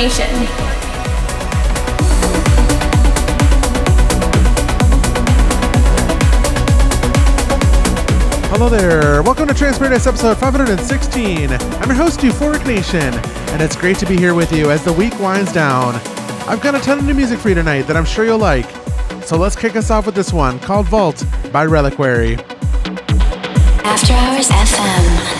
Paradise with Euphoric Nation. Hello there. Welcome to Trance episode 516. I'm your host, Euphoric Nation, and it's great to be here with you as the week winds down. I've got a ton of new music for you tonight that I'm sure you'll like. So let's kick us off with this one called Vault by Reliquary. After Hours FM.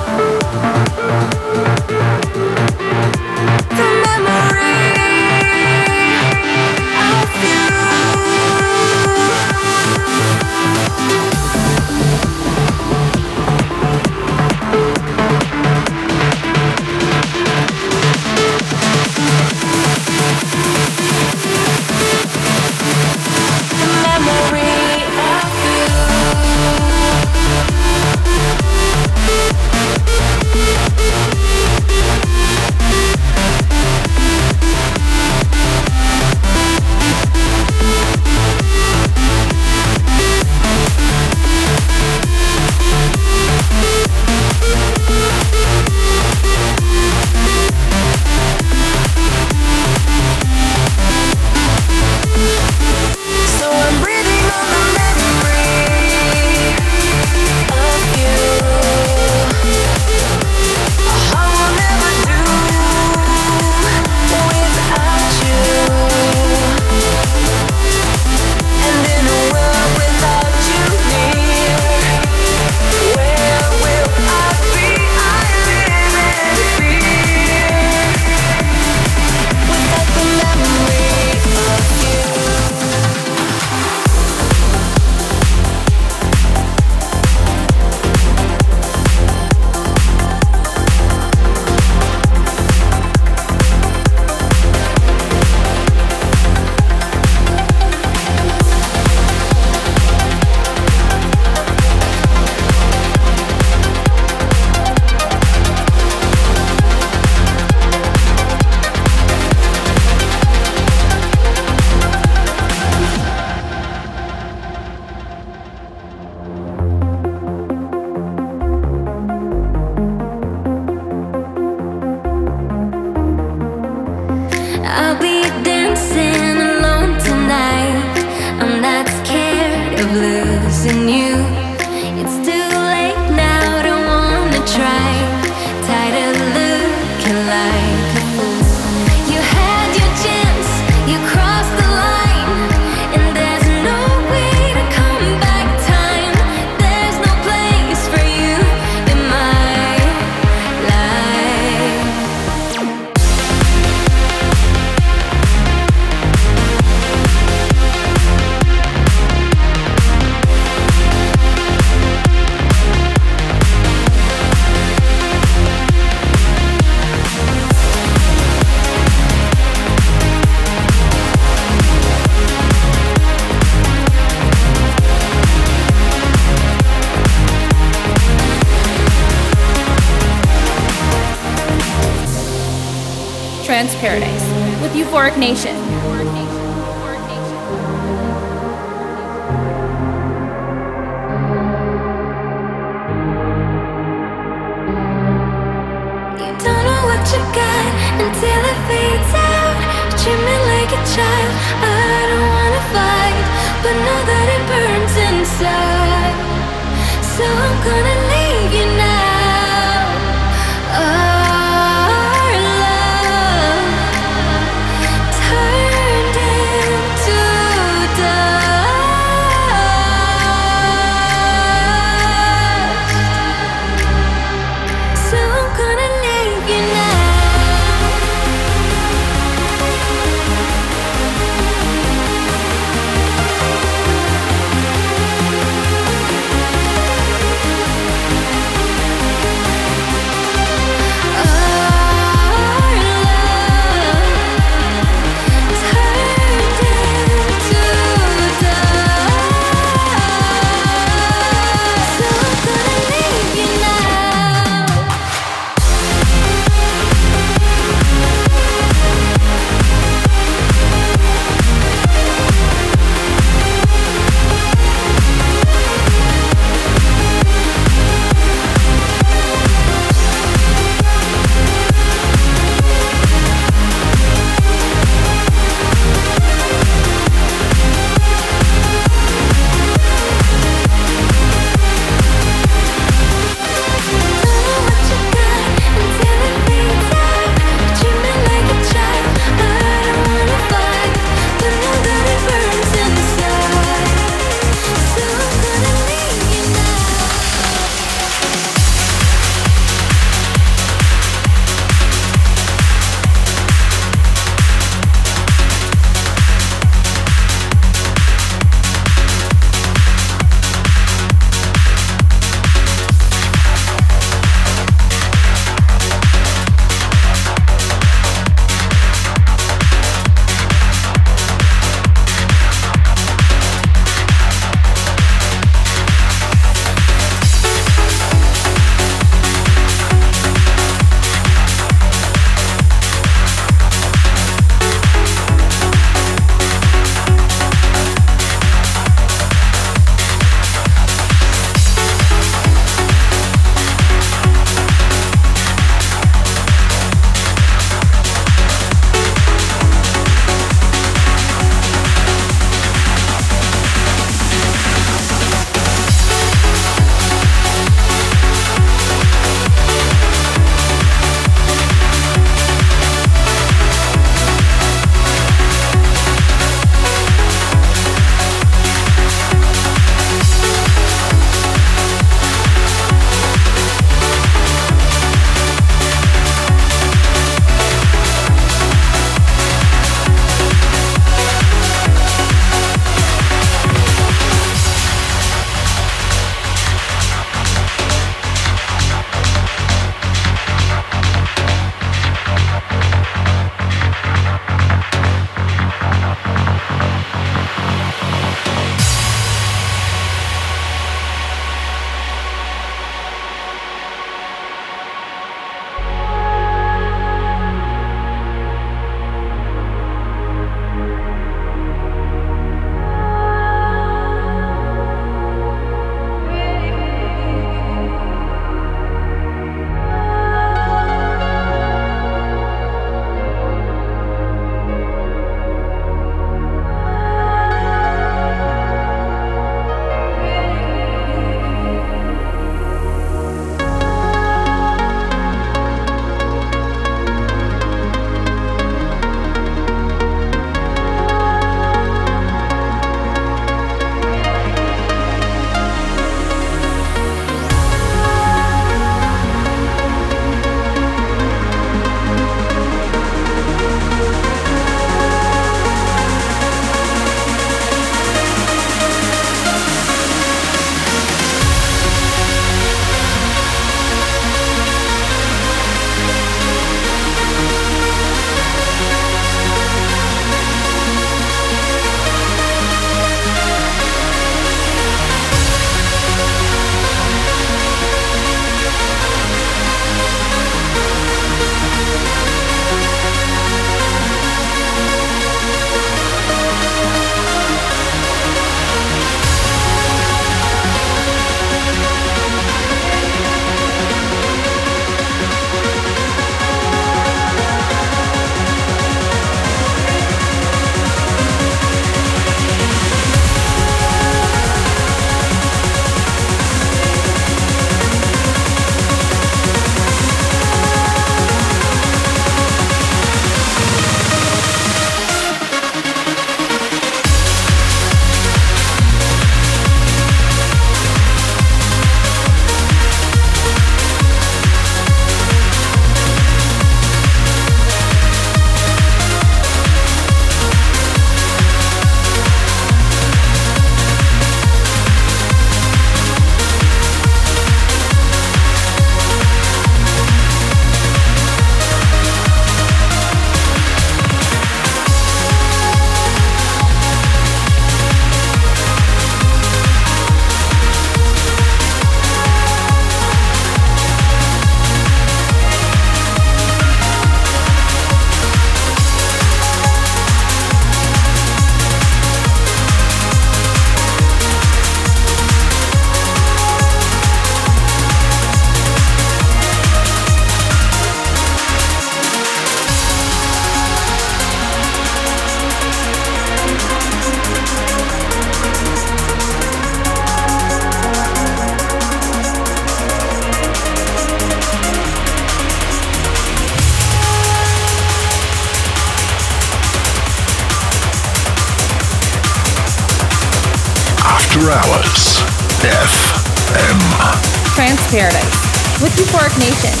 Nation.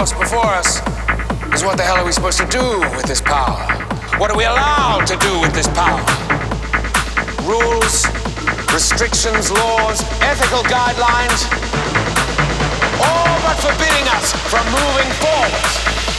Before us is what the hell are we supposed to do with this power? What are we allowed to do with this power? Rules, restrictions, laws, ethical guidelines, all but forbidding us from moving forward.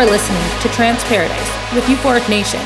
Are listening to Trance Paradise with Euphoric Nation.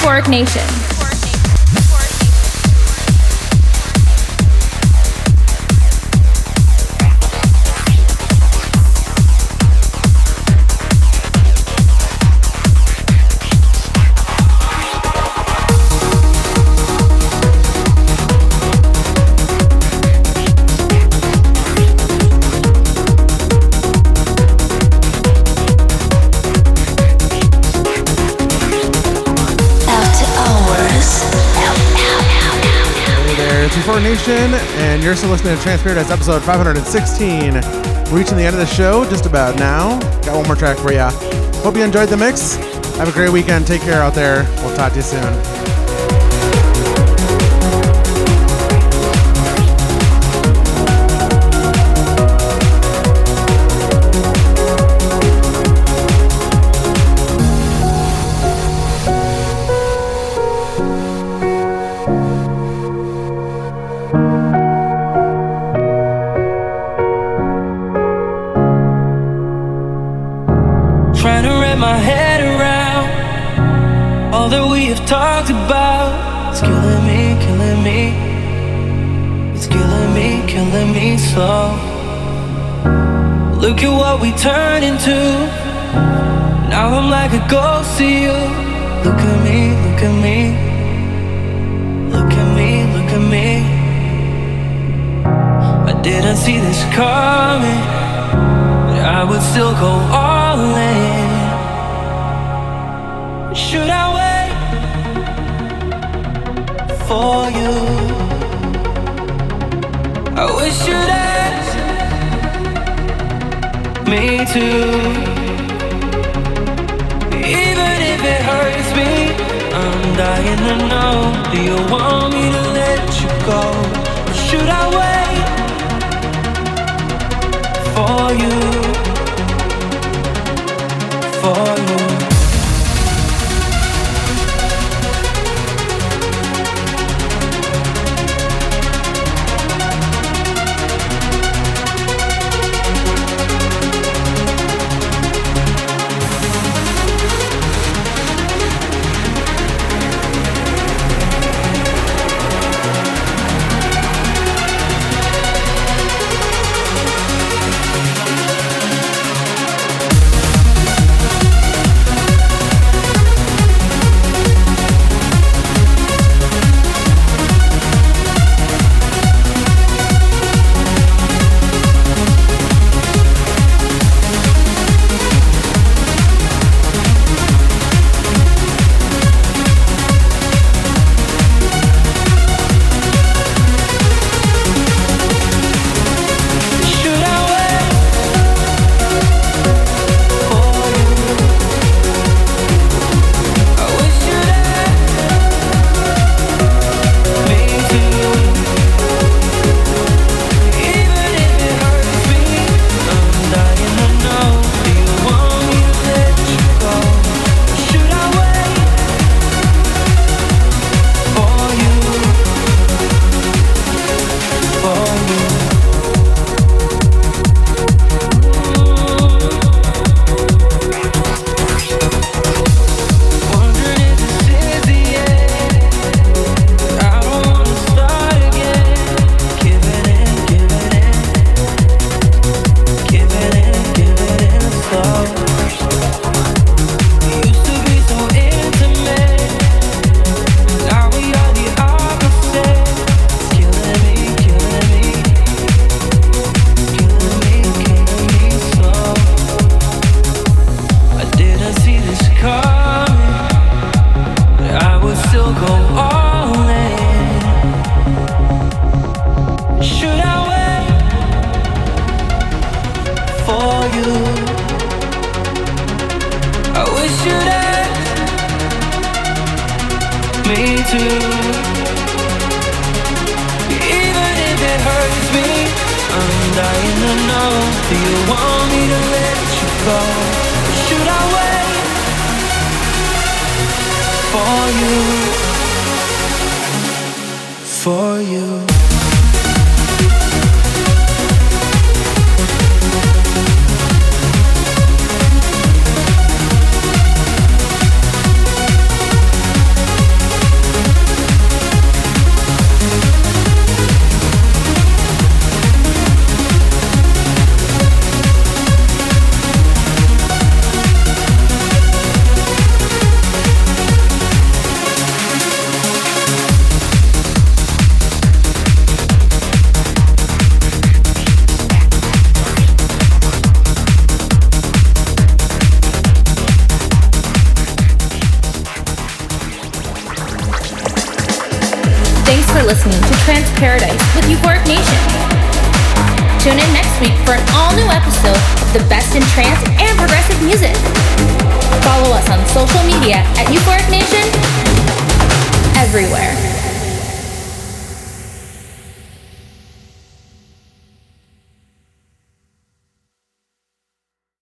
Euphoric Nation. Nation, and you're still listening to Trance Paradise episode 516. reaching the end of the show just about now. Got one more track for you. Hope you enjoyed the mix. Have a great weekend. Take care out there. We'll talk to you soon. Look at what we turn into. Now I'm like a ghost to you. Look at me, look at me. Look at me, look at me. I didn't see this coming, but I would still go all in. For you? I wish you'd ask me too. Even if it hurts me, I'm dying to know. Do you want me to let you go? Or should I wait for you?